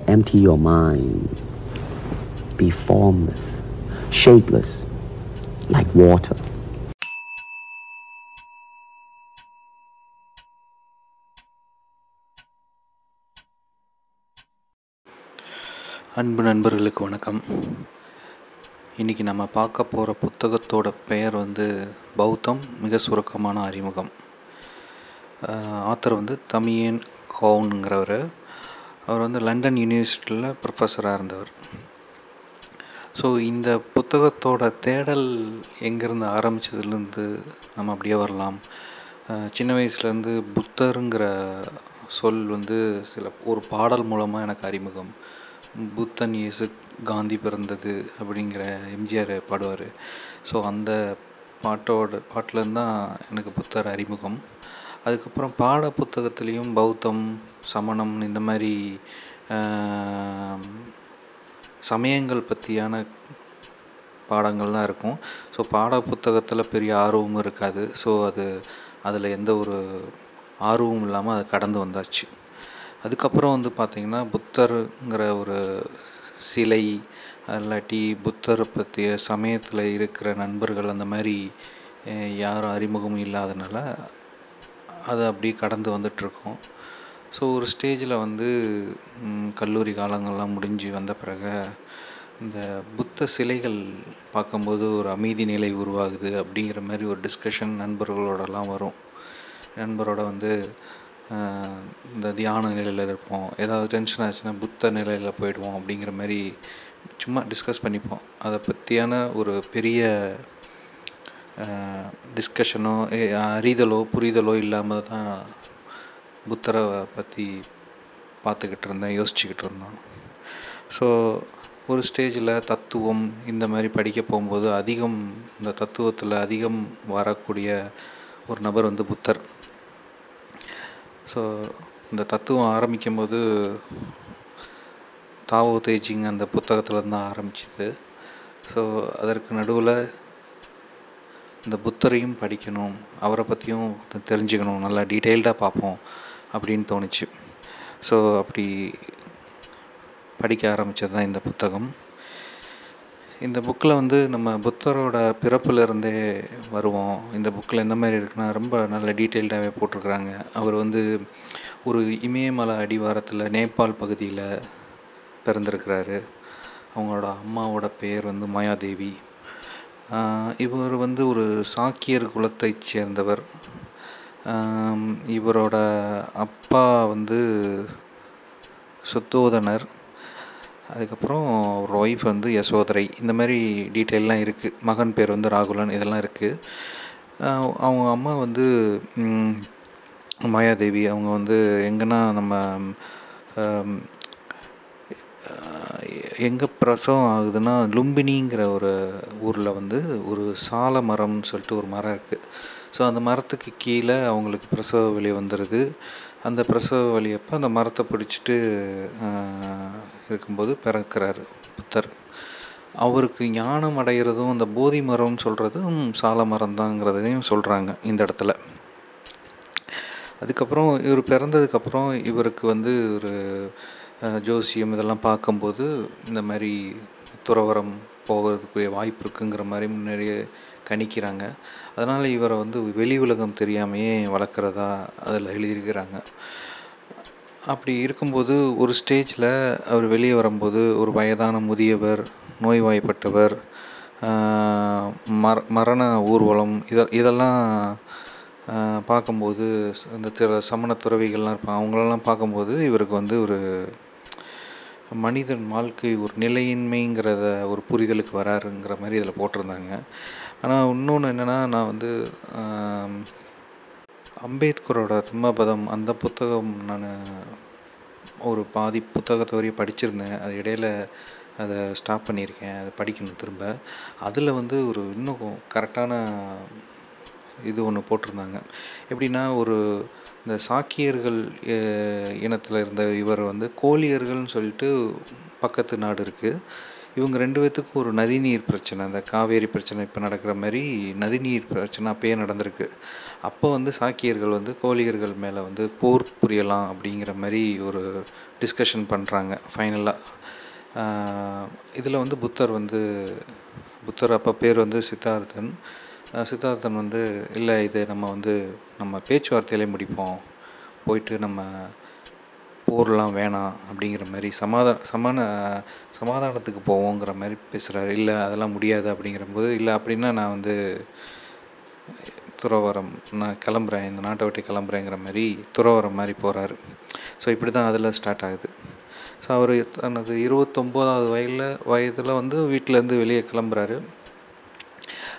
Empty your mind. Be formless, shapeless, like water. அன்பு நண்பர்களுக்கு வணக்கம் இன்றைக்கி நம்ம பார்க்க போகிற புத்தகத்தோட பெயர் வந்து பௌத்தம் மிக சுருக்கமான அறிமுகம் ஆத்தர் வந்து தமியன் கவுனுங்கிறவர் அவர் வந்து லண்டன் யூனிவர்சிட்டியில் ப்ரொஃபஸராக இருந்தவர். ஸோ இந்த புத்தகத்தோட தேடல் எங்கேருந்து ஆரம்பித்ததுலேருந்து நம்ம அப்படியே வரலாம். சின்ன வயசுலேருந்து புத்தருங்கிற சொல் வந்து சில ஒரு பாடல் மூலமாக எனக்கு அறிமுகம். புத்தன் இயேசு காந்தி பிறந்தது அப்படிங்கிற எம்ஜிஆர் பாடுவார். ஸோ அந்த பாட்டோட பாட்டிலேருந்து தான் எனக்கு புத்தர் அறிமுகம். அதுக்கப்புறம் பாட புத்தகத்துலேயும் பௌத்தம் சமணம் இந்த மாதிரி சமயங்கள் பற்றியான பாடங்கள் தான் இருக்கும். ஸோ பாட புத்தகத்தில் பெரிய ஆர்வமும் இருக்காது. ஸோ அது அதில் எந்த ஒரு ஆர்வமும் இல்லாமல் அதை கடந்து வந்தாச்சு. அதுக்கப்புறம் வந்து பார்த்திங்கன்னா புத்தருங்கிற ஒரு சிலை இல்லாட்டி புத்தரை பற்றிய சமயத்தில் இருக்கிற நண்பர்கள் அந்த மாதிரி யாரும் அறிமுகமும் இல்லாதனால அதை அப்படியே கடந்து வந்துட்டுருக்கோம். ஸோ ஒரு ஸ்டேஜில் வந்து கல்லூரி காலங்கள்லாம் முடிஞ்சு வந்த பிறகு இந்த புத்த சிலைகள் பார்க்கும்போது ஒரு அமைதி நிலை உருவாகுது அப்படிங்கிற மாதிரி ஒரு டிஸ்கஷன் நண்பர்களோடலாம் வரும். நண்பரோட வந்து இந்த தியான நிலையில் இருப்போம். ஏதாவது டென்ஷன் ஆச்சுன்னா புத்த நிலையில் போயிடுவோம் அப்படிங்கிற மாதிரி சும்மா டிஸ்கஸ் பண்ணிப்போம். அதை பற்றியான ஒரு பெரிய டிஸ்கஷனோ அறிதலோ புரிதலோ இல்லாமல் தான் புத்தரை பற்றி பார்த்துக்கிட்டு இருந்தேன் யோசிச்சுக்கிட்டு இருந்தோம். ஸோ ஒரு ஸ்டேஜில் தத்துவம் இந்த மாதிரி படிக்க போகும்போது அதிகம் இந்த தத்துவத்தில் அதிகம் வரக்கூடிய ஒரு நபர் வந்து புத்தர். ஸோ இந்த தத்துவம் ஆரம்பிக்கும் போது தாவோ தேஜிங் அந்த புத்தகத்தில் தான் ஆரம்பிச்சுது. ஸோ அதற்கு நடுவில் இந்த புத்தரையும் படிக்கணும் அவரை பற்றியும் தெரிஞ்சுக்கணும் நல்லா டீட்டெயில்டாக பார்ப்போம் அப்படின்னு தோணுச்சு. ஸோ அப்படி படிக்க ஆரம்பித்தது தான் இந்த புத்தகம். இந்த புக்கில் வந்து நம்ம புத்தரோட பிறப்புலேருந்தே வருவோம். இந்த புக்கில் எந்த மாதிரி இருக்குன்னா ரொம்ப நல்ல டீட்டெயில்டாகவே போட்டிருக்கிறாங்க. அவர் வந்து ஒரு இமயமலை அடிவாரத்தில் நேபாள் பகுதியில் பிறந்திருக்கிறாரு. அவங்களோட அம்மாவோட பேர் வந்து மாயாதேவி. இவர் வந்து ஒரு சாக்கியர் குலத்தைச் சேர்ந்தவர். இவரோட அப்பா வந்து சுத்தோதனர். அதுக்கப்புறம் ஒரு ஒய்ஃப் வந்து யசோதரை. இந்த மாதிரி டீட்டெயிலெலாம் இருக்குது மகன் பேர் வந்து ராகுலன் இதெல்லாம் இருக்குது அவங்க அம்மா வந்து மாயாதேவி. அவங்க வந்து எங்கன்னா நம்ம எங்கே பிரசவம் ஆகுதுன்னா லும்பினிங்கிற ஒரு ஊரில் வந்து ஒரு சால மரம்னு சொல்லிட்டு ஒரு மரம் இருக்குது ஸோ அந்த மரத்துக்கு கீழே அவங்களுக்கு பிரசவ வலி வந்துடுது அந்த பிரசவ வலி அப்போ அந்த மரத்தை பிடிச்சிட்டு இருக்கும்போது பிறக்கிறாரு புத்தர். அவருக்கு ஞானம் அடைகிறதும் அந்த போதி மரம்னு சொல்கிறதும் சால மரம் தாங்கிறதையும் சொல்கிறாங்க இந்த இடத்துல. அதுக்கப்புறம் இவர் பிறந்ததுக்கப்புறம் இவருக்கு வந்து ஒரு ஜோசியம் இதெல்லாம் பார்க்கும்போது இந்த மாதிரி துறவரம் போகிறதுக்குரிய வாய்ப்பு இருக்குங்கிற மாதிரி முன்னாடியே கணிக்கிறாங்க. அதனால் இவரை வந்து வெளி உலகம் தெரியாமையே வளர்க்குறதா அதில் எழுதியிருக்கிறாங்க. அப்படி இருக்கும்போது ஒரு ஸ்டேஜில் அவர் வெளியே வரும்போது ஒரு வயதான முதியவர் நோய்வாய்ப்பட்டவர் மர மரண ஊர்வலம் இத இதெல்லாம் பார்க்கும்போது இந்த திற சமண துறவிகள்லாம் இருப்பாங்க அவங்களெல்லாம் பார்க்கும்போது இவருக்கு வந்து ஒரு மனிதன் வாழ்க்கை ஒரு நிலையின்மைங்கிறத ஒரு புரிதலுக்கு வராருங்கிற மாதிரி இதில் போட்டிருந்தாங்க. ஆனால் இன்னொன்று என்னென்னா நான் வந்து அம்பேத்கரோட தும்மபதம் அந்த புத்தகம் நான் ஒரு பாதி புத்தகத்தை வரையும் படிச்சிருந்தேன். அது இடையில அதை ஸ்டாப் பண்ணியிருக்கேன். அதை படிக்கணும் திரும்ப. அதில் வந்து ஒரு இன்னும் கரெக்டான இது ஒன்று போட்டிருந்தாங்க. எப்படின்னா ஒரு இந்த சாக்கியர்கள் இனத்தில் இருந்த இவர் வந்து கோலியர்கள்னு சொல்லிட்டு பக்கத்து நாடு இருக்குது இவங்க ரெண்டு பேர்த்துக்கும் ஒரு நதிநீர் பிரச்சனை அந்த காவேரி பிரச்சனை இப்போ நடக்கிற மாதிரி நதிநீர் பிரச்சனை அப்பயே நடந்திருக்கு. அப்போ வந்து சாக்கியர்கள் வந்து கோழியர்கள் மேலே வந்து போர் புரியலாம் அப்படிங்கிற மாதிரி ஒரு டிஸ்கஷன் பண்ணுறாங்க ஃபைனலாக இதில் வந்து புத்தர் வந்து புத்தர் அப்போ பேர் வந்து சித்தார்த்தன். சித்தார்த்தன் வந்து இல்லை இது நம்ம வந்து நம்ம பேச்சுவார்த்தையிலே முடிப்போம். போயிட்டு நம்ம போர்லாம் வேணாம் அப்படிங்கிற மாதிரி சமாதான சமான சமாதானத்துக்கு போவோங்கிற மாதிரி பேசுகிறாரு இல்லை அதெல்லாம் முடியாது அப்படிங்கிறபோது இல்லை அப்படின்னா நான் வந்து துறவரம் நான் கிளம்புறேன் இந்த நாட்டை விட்டு கிளம்புறேங்கிற மாதிரி துறவரம் மாதிரி போகிறாரு ஸோ இப்படி தான் அதில் ஸ்டார்ட் ஆகுது. ஸோ அவர் தனது இருபத்தொம்போதாவது வயதில் வயதில் வந்து வீட்டிலேருந்து வெளியே கிளம்புறாரு.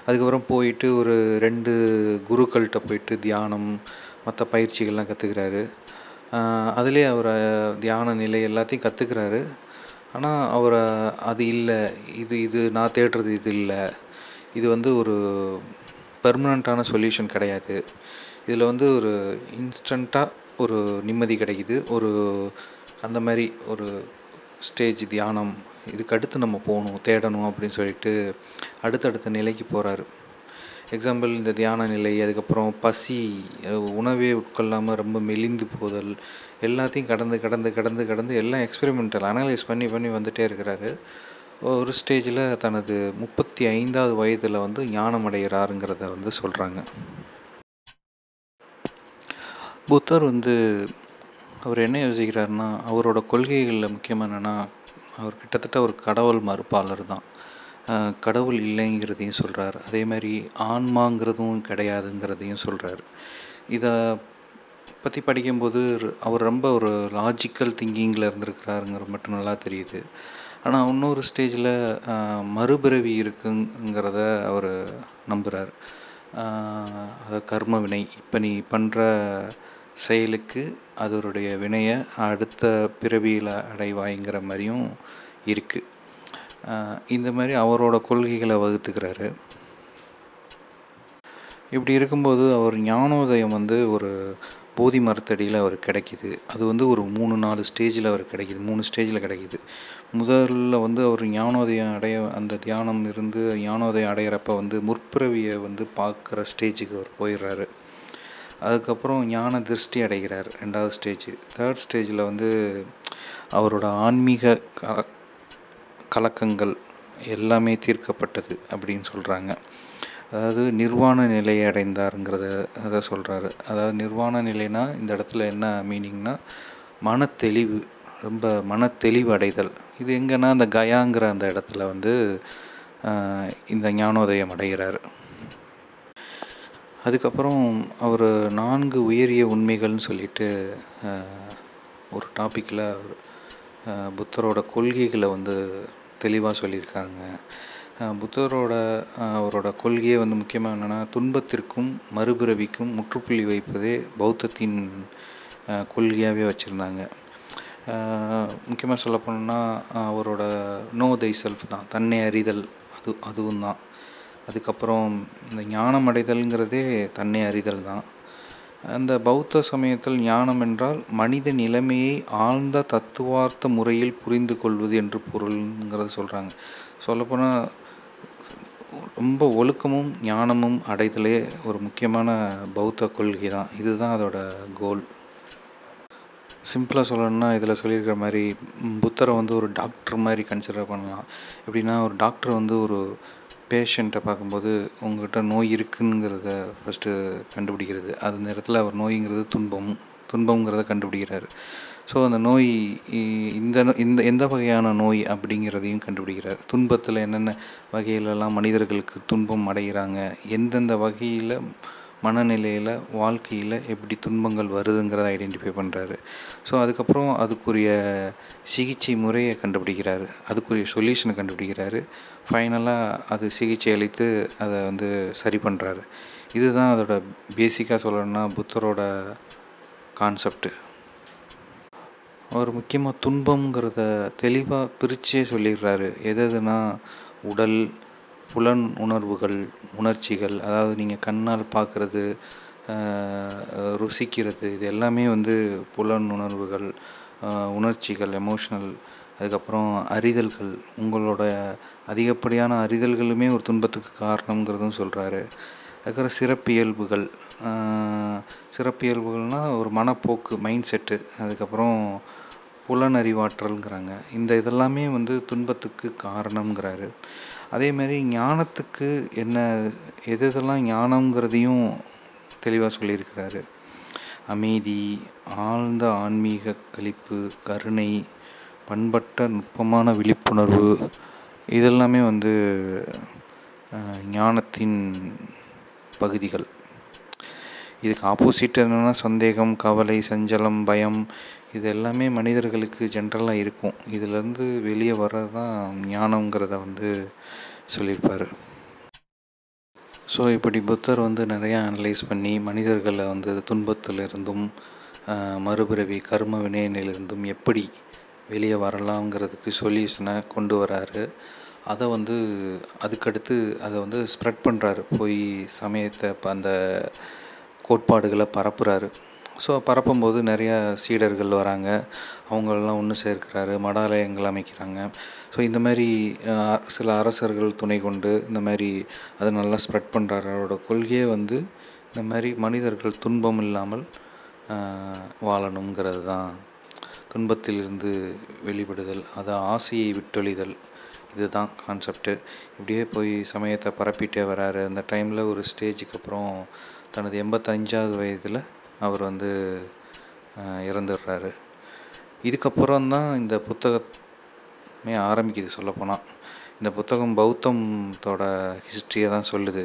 அதுக்கப்புறம் போயிட்டு ஒரு ரெண்டு குருக்கள்கிட்ட போயிட்டு தியானம் மற்ற பயிற்சிகள்லாம் கற்றுக்கிறாரு அதுலேயே அவர் தியான நிலை எல்லாத்தையும் கற்றுக்கிறாரு ஆனால் அவரை அது இல்லை இது இது நான் தேடுறது இது இல்லை. இது வந்து ஒரு பெர்மனண்ட்டான சொல்யூஷன் கிடையாது. இதில் வந்து ஒரு இன்ஸ்டண்ட்டாக ஒரு நிம்மதி கிடைக்குது. ஒரு அந்த மாதிரி ஒரு ஸ்டேஜ் தியானம் இதுக்கு அடுத்து நம்ம போகணும் தேடணும் அப்படின்னு சொல்லிட்டு அடுத்தடுத்த நிலைக்கு போகிறாரு எக்ஸாம்பிள் இந்த தியான நிலை அதுக்கப்புறம் பசி உணவே உட்கொள்ளாமல் ரொம்ப மெலிந்து போதல் எல்லாத்தையும் கடந்து கடந்து கடந்து கடந்து எல்லாம் எக்ஸ்பெரிமெண்டல் அனலைஸ் பண்ணி பண்ணி வந்துகிட்டே இருக்கிறாரு. ஒரு ஸ்டேஜில் தனது முப்பத்தி ஐந்தாவது வயதில் வந்து ஞானம் அடைகிறாருங்கிறத வந்து சொல்கிறாங்க புத்தர் வந்து அவர் என்ன யோசிக்கிறாருன்னா அவரோட கொள்கைகளில் முக்கியமாக என்னென்னா அவர் கிட்டத்தட்ட ஒரு கடவுள் மறுப்பாளர் தான். கடவுள் இல்லைங்கிறதையும் சொல்கிறார் அதே மாதிரி ஆன்மாங்கிறதும் கிடையாதுங்கிறதையும் சொல்கிறார் இதை பற்றி படிக்கும்போது அவர் ரொம்ப ஒரு லாஜிக்கல் திங்கிங்கில் இருந்திருக்கிறாருங்கிறது மட்டும் நல்லா தெரியுது. ஆனால் இன்னொரு ஸ்டேஜில் மறுபிறவி இருக்குங்கிறத அவர் நம்புகிறார் அதை கர்ம வினை. இப்போ நீ பண்ணுற செயலுக்கு அதனுடைய வினையை அடுத்த பிறவியில் அடைவாய்ங்கிற மாதிரியும் இருக்குது இந்த மாதிரி அவரோட கொள்கைகளை வகுத்துக்கிறாரு. இப்படி இருக்கும்போது அவர் ஞானோதயம் வந்து ஒரு போதி மரத்தடியில் அவர் கிடைக்கிது. அது வந்து ஒரு மூணு நாலு ஸ்டேஜில் அவர் கிடைக்கிது. மூணு ஸ்டேஜில் கிடைக்கிது. முதல்ல வந்து அவர் ஞானோதயம் அடைய அந்த தியானம் இருந்து ஞானோதயம் அடையிறப்ப வந்து முற்பிறவியை வந்து பார்க்குற ஸ்டேஜுக்கு அவர் போயிடுறாரு. அதுக்கப்புறம் ஞான திருஷ்டி அடைகிறார் ரெண்டாவது ஸ்டேஜ் தேர்ட் ஸ்டேஜில் வந்து அவரோட ஆன்மீக கல கலக்கங்கள் எல்லாமே தீர்க்கப்பட்டது அப்படின்னு சொல்கிறாங்க அதாவது நிர்வாண நிலையை அடைந்தாருங்கிறத அதை சொல்கிறாரு அதாவது நிர்வாண நிலைனா இந்த இடத்துல என்ன மீனிங்னா மனத்தெளிவு ரொம்ப மனத்தெளிவு அடைதல். இது எங்கன்னா அந்த கயாங்கிற அந்த இடத்துல வந்து இந்த ஞானோதயம் அடைகிறார். அதுக்கப்புறம் அவர் நான்கு உயரிய உண்மைகள்னு சொல்லிட்டு ஒரு டாப்பிக்கில் புத்தரோட கொள்கைகளை வந்து தெளிவாக சொல்லியிருக்காங்க. புத்தரோட அவரோட கொள்கையே வந்து முக்கியமாக என்னென்னா துன்பத்திற்கும் மறுபிறவிக்கும் முற்றுப்புள்ளி வைப்பதே பௌத்தத்தின் கொள்கையாகவே வச்சுருந்தாங்க. முக்கியமாக சொல்ல போனோம்னா அவரோட நோ தை செல்ஃப் தான் தன்னை அறிதல் அது அதுவும் தான். அதுக்கப்புறம் இந்த ஞானம் அடைதல்ங்கிறதே தன்னை அறிதல் தான். அந்த பௌத்த சமயத்தில் ஞானம் என்றால் மனித நிலைமையை ஆழ்ந்த தத்துவார்த்த முறையில் புரிந்து கொள்வது என்று பொருள்ங்கிறத சொல்கிறாங்க சொல்லப்போனால் ரொம்ப ஒழுக்கமும் ஞானமும் அடைதலே ஒரு முக்கியமான பௌத்த கொள்கை தான். இதுதான் அதோட கோல் சிம்பிளாக சொல்லணும்னா இதில் சொல்லியிருக்கிற மாதிரி புத்தரை வந்து ஒரு டாக்டர் மாதிரி கன்சிடர் பண்ணலாம். எப்படின்னா ஒரு டாக்டர் வந்து ஒரு பேஷண்ட்டை பார்க்கும்போது உங்கள்கிட்ட நோய் இருக்குங்கிறத ஃபஸ்ட்டு கண்டுபிடிக்கிறது. அது நேரத்தில் அவர் நோய்ங்கிறது துன்பம். துன்பங்கிறத கண்டுபிடிக்கிறாரு. ஸோ அந்த நோய் இந்த இந்த எந்த வகையான நோய் அப்படிங்கிறதையும் கண்டுபிடிக்கிறார். துன்பத்தில் என்னென்ன வகையிலெல்லாம் மனிதர்களுக்கு துன்பம் அடைகிறாங்க? எந்தெந்த வகையில் மனநிலையில் வாழ்க்கையில் எப்படி துன்பங்கள் வருதுங்கிறத ஐடென்டிஃபை பண்ணுறாரு ஸோ அதுக்கப்புறம் அதுக்குரிய சிகிச்சை முறையை கண்டுபிடிக்கிறாரு. அதுக்குரிய சொல்யூஷனை கண்டுபிடிக்கிறாரு. ஃபைனலாக அது சிகிச்சை அளித்து அதை வந்து சரி பண்ணுறாரு இதுதான் அதோட பேசிக்காக சொல்லணும்னா புத்தரோட கான்செப்ட்டு அவர் முக்கியமாக துன்பங்கிறத தெளிவாக பிரித்தே சொல்லிடுறாரு. எது எதுனா உடல் புலன் உணர்வுகள் உணர்ச்சிகள் அதாவது நீங்கள் கண்ணால் பார்க்குறது ருசிக்கிறது இது எல்லாமே வந்து புலன் உணர்வுகள் உணர்ச்சிகள் எமோஷ்னல் அதுக்கப்புறம் அறிதல்கள். உங்களோட அதிகப்படியான அறிதல்களுமே ஒரு துன்பத்துக்கு காரணங்கிறதும் சொல்கிறாரு அதுக்கப்புறம் சிறப்பியல்புகள் சிறப்பியல்புகள்னால் ஒரு மனப்போக்கு மைண்ட் செட்டு அதுக்கப்புறம் புலனறிவாற்றல்ங்கிறாங்க இந்த இதெல்லாமே வந்து துன்பத்துக்கு காரணங்கிறாரு அதே மாதிரி ஞானத்துக்கு என்ன எது எதெல்லாம் ஞானங்கிறதையும் தெளிவாக சொல்லியிருக்கிறாரு. அமைதி ஆழ்ந்த ஆன்மீக களிப்பு கருணை பண்பட்ட நுட்பமான விழிப்புணர்வு இதெல்லாமே வந்து ஞானத்தின் பகுதிகள். இதுக்கு ஆப்போசிட் என்னென்னா சந்தேகம் கவலை சஞ்சலம் பயம் இது எல்லாமே மனிதர்களுக்கு ஜென்ரலாக இருக்கும். இதுலேருந்து வெளியே வர்றது தான் ஞானங்கிறத வந்து சொல்லியிருப்பார். ஸோ இப்படி புத்தர் வந்து நிறையா அனலைஸ் பண்ணி மனிதர்களை வந்து துன்பத்திலிருந்தும் மறுபிறவி கர்ம வினயனிலிருந்தும் எப்படி வெளியே வரலாங்கிறதுக்கு சொல்யூஷனை கொண்டு வராரு. அதை வந்து அதுக்கடுத்து அதை வந்து ஸ்ப்ரெட் பண்ணுறாரு போய் சமயத்தை இப்போ அந்த கோட்பாடுகளை பரப்புகிறாரு ஸோ பரப்பும்போது நிறையா சீடர்கள் வராங்க. அவங்களெல்லாம் ஒன்று சேர்க்கிறாரு மடாலயங்கள் அமைக்கிறாங்க. ஸோ இந்த மாதிரி சில அரசர்கள் துணை கொண்டு இந்த மாதிரி அதை நல்லா ஸ்ப்ரெட் பண்ணுறாரு அவரோட கொள்கையே வந்து இந்த மாதிரி மனிதர்கள் துன்பம் இல்லாமல் வாழணுங்கிறது தான் துன்பத்திலிருந்து வெளிப்படுதல் அதை ஆசையை விட்டொழிதல் இதுதான் கான்செப்ட்டு இப்படியே போய் சமயத்தை பரப்பிட்டே வராரு. அந்த டைமில் ஒரு ஸ்டேஜுக்கு அப்புறம் தனது எண்பத்தஞ்சாவது வயதில் அவர் வந்து இறந்துடுறாரு. இதுக்கப்புறம் தான் இந்த புத்தகமே ஆரம்பிக்குது சொல்லப்போனால் இந்த புத்தகம் பௌத்தத்தோட ஹிஸ்ட்ரியை தான் சொல்லுது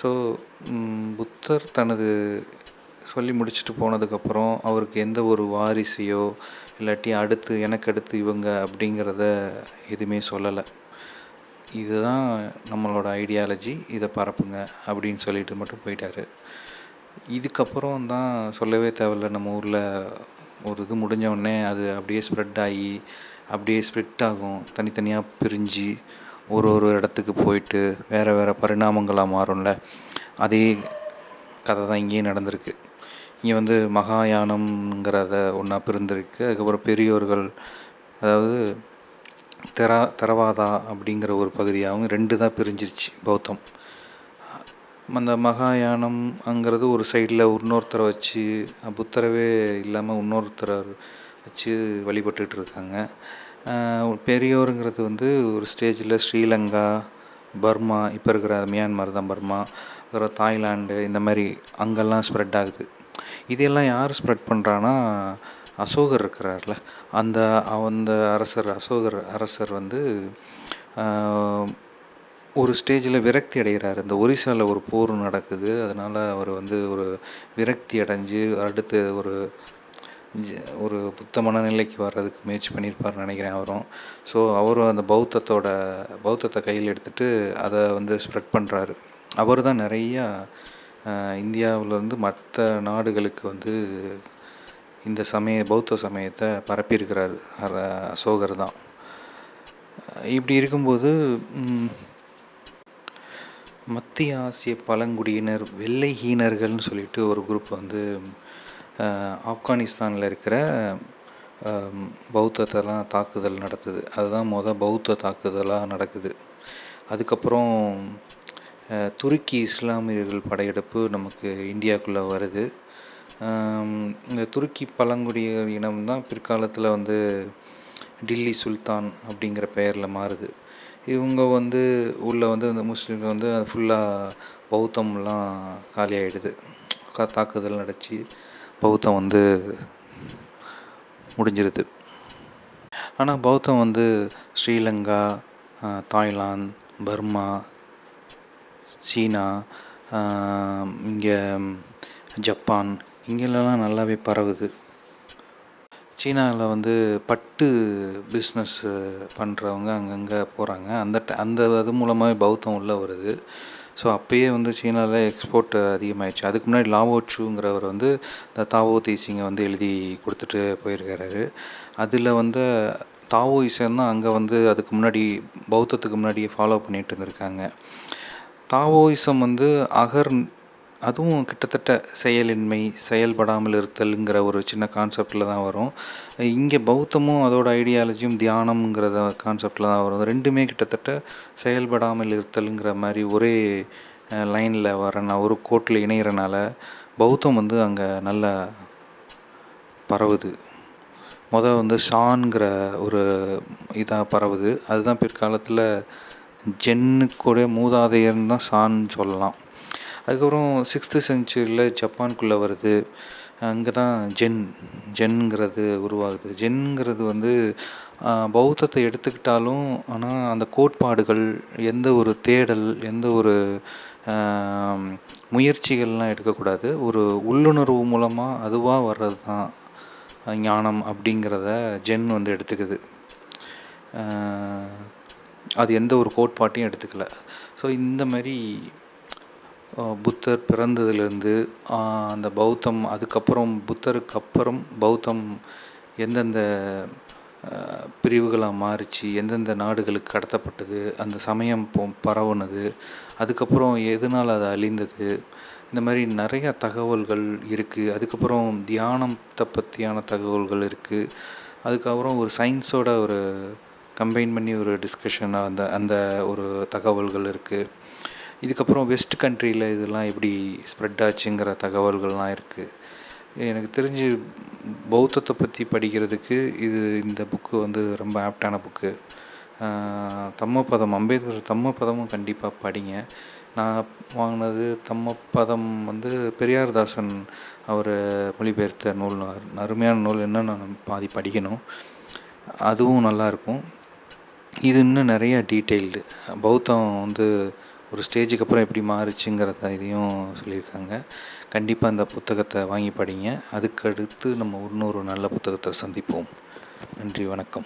ஸோ புத்தர் தனது சொல்லி முடிச்சுட்டு போனதுக்கப்புறம் அவருக்கு எந்த ஒரு வாரிசையோ இல்லாட்டி அடுத்து எனக்கு அடுத்து இவங்க அப்படிங்கிறத எதுவுமே சொல்லலை. இதுதான் நம்மளோட ஐடியாலஜி இதை பரப்புங்க அப்படின்னு சொல்லிட்டு மட்டும் போயிட்டாரு. இதுக்கப்புறம் தான் சொல்லவே தேவையில்ல. நம்ம ஊரில் ஒரு இது முடிஞ்சவுடனே அது அப்படியே ஸ்ப்ரெட் ஆகி அப்படியே ஸ்ப்ளிட் ஆகும். தனித்தனியாக பிரிஞ்சு ஒரு ஒரு இடத்துக்கு போயிட்டு வேறு வேறு பரிணாமங்களாக மாறும்ல. அதே கதை தான் இங்கேயும் நடந்திருக்கு. இங்கே வந்து மகாயானம்ங்கிறத ஒன்றா பிரிந்திருக்கு. அதுக்கப்புறம் பெரியோர்கள் அதாவது தெரா தரவாதா அப்படிங்கிற ஒரு பகுதியாகவும் ரெண்டு தான் பிரிஞ்சிருச்சு பௌத்தம். அந்த மகாயானம்ங்கிறது ஒரு சைடில் இன்னொருத்தரை வச்சு புத்தரவே இல்லாமல் இன்னொருத்தரை வச்சு வழிபட்டுட்டு இருக்காங்க. பெரியோருங்கிறது வந்து ஒரு ஸ்டேஜில் ஸ்ரீலங்கா பர்மா இப்போ இருக்கிற மியான்மர் தான் பர்மா அப்புறம் தாய்லாந்து இந்த மாதிரி அங்கெல்லாம் ஸ்ப்ரெட் ஆகுது. இதெல்லாம் யார் ஸ்ப்ரெட் பண்ணுறான்னா அசோகர் இருக்கிறார்ல. அந்த அந்த அரசர் அசோகர் அரசர் வந்து ஒரு ஸ்டேஜில் விரக்தி அடைகிறார். இந்த ஒரிசாவில் ஒரு போர் நடக்குது. அதனால் அவர் வந்து ஒரு விரக்தி அடைஞ்சு அடுத்து ஒரு ஒரு புத்த மனநிலைக்கு வர்றதுக்கு முயற்சி பண்ணியிருப்பார் நினைக்கிறேன் அவரும். ஸோ அவரும் அந்த பௌத்தத்தோட பௌத்தத்தை கையில் எடுத்துட்டு அதை வந்து ஸ்ப்ரெட் பண்ணுறாரு அவர் தான் நிறையா இந்தியாவிலேருந்து மற்ற நாடுகளுக்கு வந்து இந்த சமய பௌத்த சமயத்தை பரப்பியிருக்கிறார். அர- அசோகர் தான். இப்படி இருக்கும்போது மத்திய ஆசிய பழங்குடியினர் வெள்ளை ஹீனர்கள்னு சொல்லிட்டு ஒரு குரூப் வந்து ஆப்கானிஸ்தானில் இருக்கிற பௌத்தத்தெல்லாம் தாக்குதல் நடத்துது. அதுதான் மொதல் பௌத்த தாக்குதலாக நடக்குது. அதுக்கப்புறம் துருக்கி இஸ்லாமியர்கள் படையெடுப்பு நமக்கு இந்தியாவுக்குள்ளே வருது. இந்த துருக்கி பழங்குடியினர் இனம் தான் பிற்காலத்தில் வந்து டில்லி சுல்தான் அப்படிங்கிற பெயரில் மாறுது. இவங்க வந்து உள்ளே வந்து இந்த முஸ்லீம்கள் வந்து அது ஃபுல்லாக பௌத்தம்லாம் காலியாகிடுது தாக்குதல் நடச்சு பௌத்தம் வந்து முடிஞ்சிருது. ஆனால் பௌத்தம் வந்து ஸ்ரீலங்கா தாய்லாந்து பர்மா சீனா இங்கே ஜப்பான் இங்கெல்லாம் நல்லாவே பரவுது. சீனாவில் வந்து பட்டு பிஸ்னஸ் பண்ணுறவங்க அங்கங்கே போகிறாங்க அந்த அந்த அது மூலமாகவே பௌத்தம் உள்ளே வருது. ஸோ அப்போயே வந்து சீனாவில் எக்ஸ்போர்ட் அதிகமாகிடுச்சு அதுக்கு முன்னாடி லாவோச்சுங்கிறவர் வந்து இந்த தாவோ தீசிங்கை வந்து எழுதி கொடுத்துட்டு போயிருக்காரு அதில் வந்து தாவோயிசம் தான் அங்கே வந்து அதுக்கு முன்னாடி பௌத்தத்துக்கு முன்னாடியே ஃபாலோ பண்ணிகிட்டு இருந்திருக்காங்க. தாவோயிசம் வந்து அகர் அதுவும் கிட்டத்தட்ட செயலின்மை செயல்படாமல் இருத்தல்ங்கிற ஒரு சின்ன கான்செப்டில் தான் வரும். இங்கே பௌத்தமும் அதோட ஐடியாலஜியும் தியானம்ங்கிறத கான்செப்டில் தான் வரும். ரெண்டுமே கிட்டத்தட்ட செயல்படாமல் இருத்தல்ங்கிற மாதிரி ஒரே லைனில் வரனா ஒரு கோட்டில் இணையிறனால பௌத்தம் வந்து அங்கே நல்லா பரவுது. மொதல் வந்து ஷான்கிற ஒரு இதாக பரவுது. அதுதான் பிற்காலத்தில் ஜென்னுக்கூட மூதாதையர்னு தான் ஷான்னு சொல்லலாம். அதுக்கப்புறம் சிக்ஸ்த்து செஞ்சுரியில் ஜப்பான்குள்ளே வருது. அங்கே தான் ஜென் ஜென்ங்கிறது உருவாகுது. ஜென்ங்கிறது வந்து பௌத்தத்தை எடுத்துக்கிட்டாலும் ஆனால் அந்த கோட்பாடுகள் எந்த ஒரு தேடல் எந்த ஒரு முயற்சிகள்லாம் எடுக்கக்கூடாது. ஒரு உள்ளுணர்வு மூலமாக அதுவாக வர்றது தான் ஞானம் அப்படிங்கிறத ஜென் வந்து எடுத்துக்குது. அது எந்த ஒரு கோட்பாட்டையும் எடுத்துக்கல. ஸோ இந்த மாதிரி புத்தர் பிறந்ததுலேருந்து அந்த பௌத்தம் அதுக்கப்புறம் புத்தருக்கு அப்புறம் பௌத்தம் எந்தெந்த பிரிவுகளாக மாறிச்சு எந்தெந்த நாடுகளுக்கு கடத்தப்பட்டது அந்த சமயம் பரவுனது அதுக்கப்புறம் எதனால் அது அழிந்தது இந்த மாதிரி நிறையா தகவல்கள் இருக்குது அதுக்கப்புறம் தியானத்தை பற்றியான தகவல்கள் இருக்குது அதுக்கப்புறம் ஒரு சயின்ஸோட ஒரு கம்பைன் பண்ணி ஒரு டிஸ்கஷன் அந்த அந்த ஒரு தகவல்கள் இருக்குது இதுக்கப்புறம் வெஸ்ட் கண்ட்ரியில் இதெல்லாம் எப்படி ஸ்ப்ரெட் ஆச்சுங்கிற தகவல்கள்லாம் இருக்குது எனக்கு தெரிஞ்சு பௌத்தத்தை பற்றி படிக்கிறதுக்கு இது இந்த புக்கு வந்து ரொம்ப ஆப்டான புக்கு தம்மப்பதம் அம்பேத்கர் தம்மப்பதமும் கண்டிப்பாக படிங்க. நான் வாங்கினது தம்மப்பதம் வந்து பெரியார்தாசன் அவர் மொழிபெயர்த்த நூல் அருமையான நூல். என்ன நான் பாதி படிக்கணும். அதுவும் நல்லாயிருக்கும் இது இன்னும் நிறையா டீட்டெயில்டு பௌத்தம் வந்து ஒரு ஸ்டேஜுக்கு அப்புறம் எப்படி மாறுச்சுங்கிறத இதையும் சொல்லியிருக்காங்க. கண்டிப்பாக அந்த புத்தகத்தை வாங்கி படிங்க. அதுக்கு அடுத்து நம்ம இன்னொரு நல்ல புத்தகத்தை சந்திப்போம். நன்றி வணக்கம்.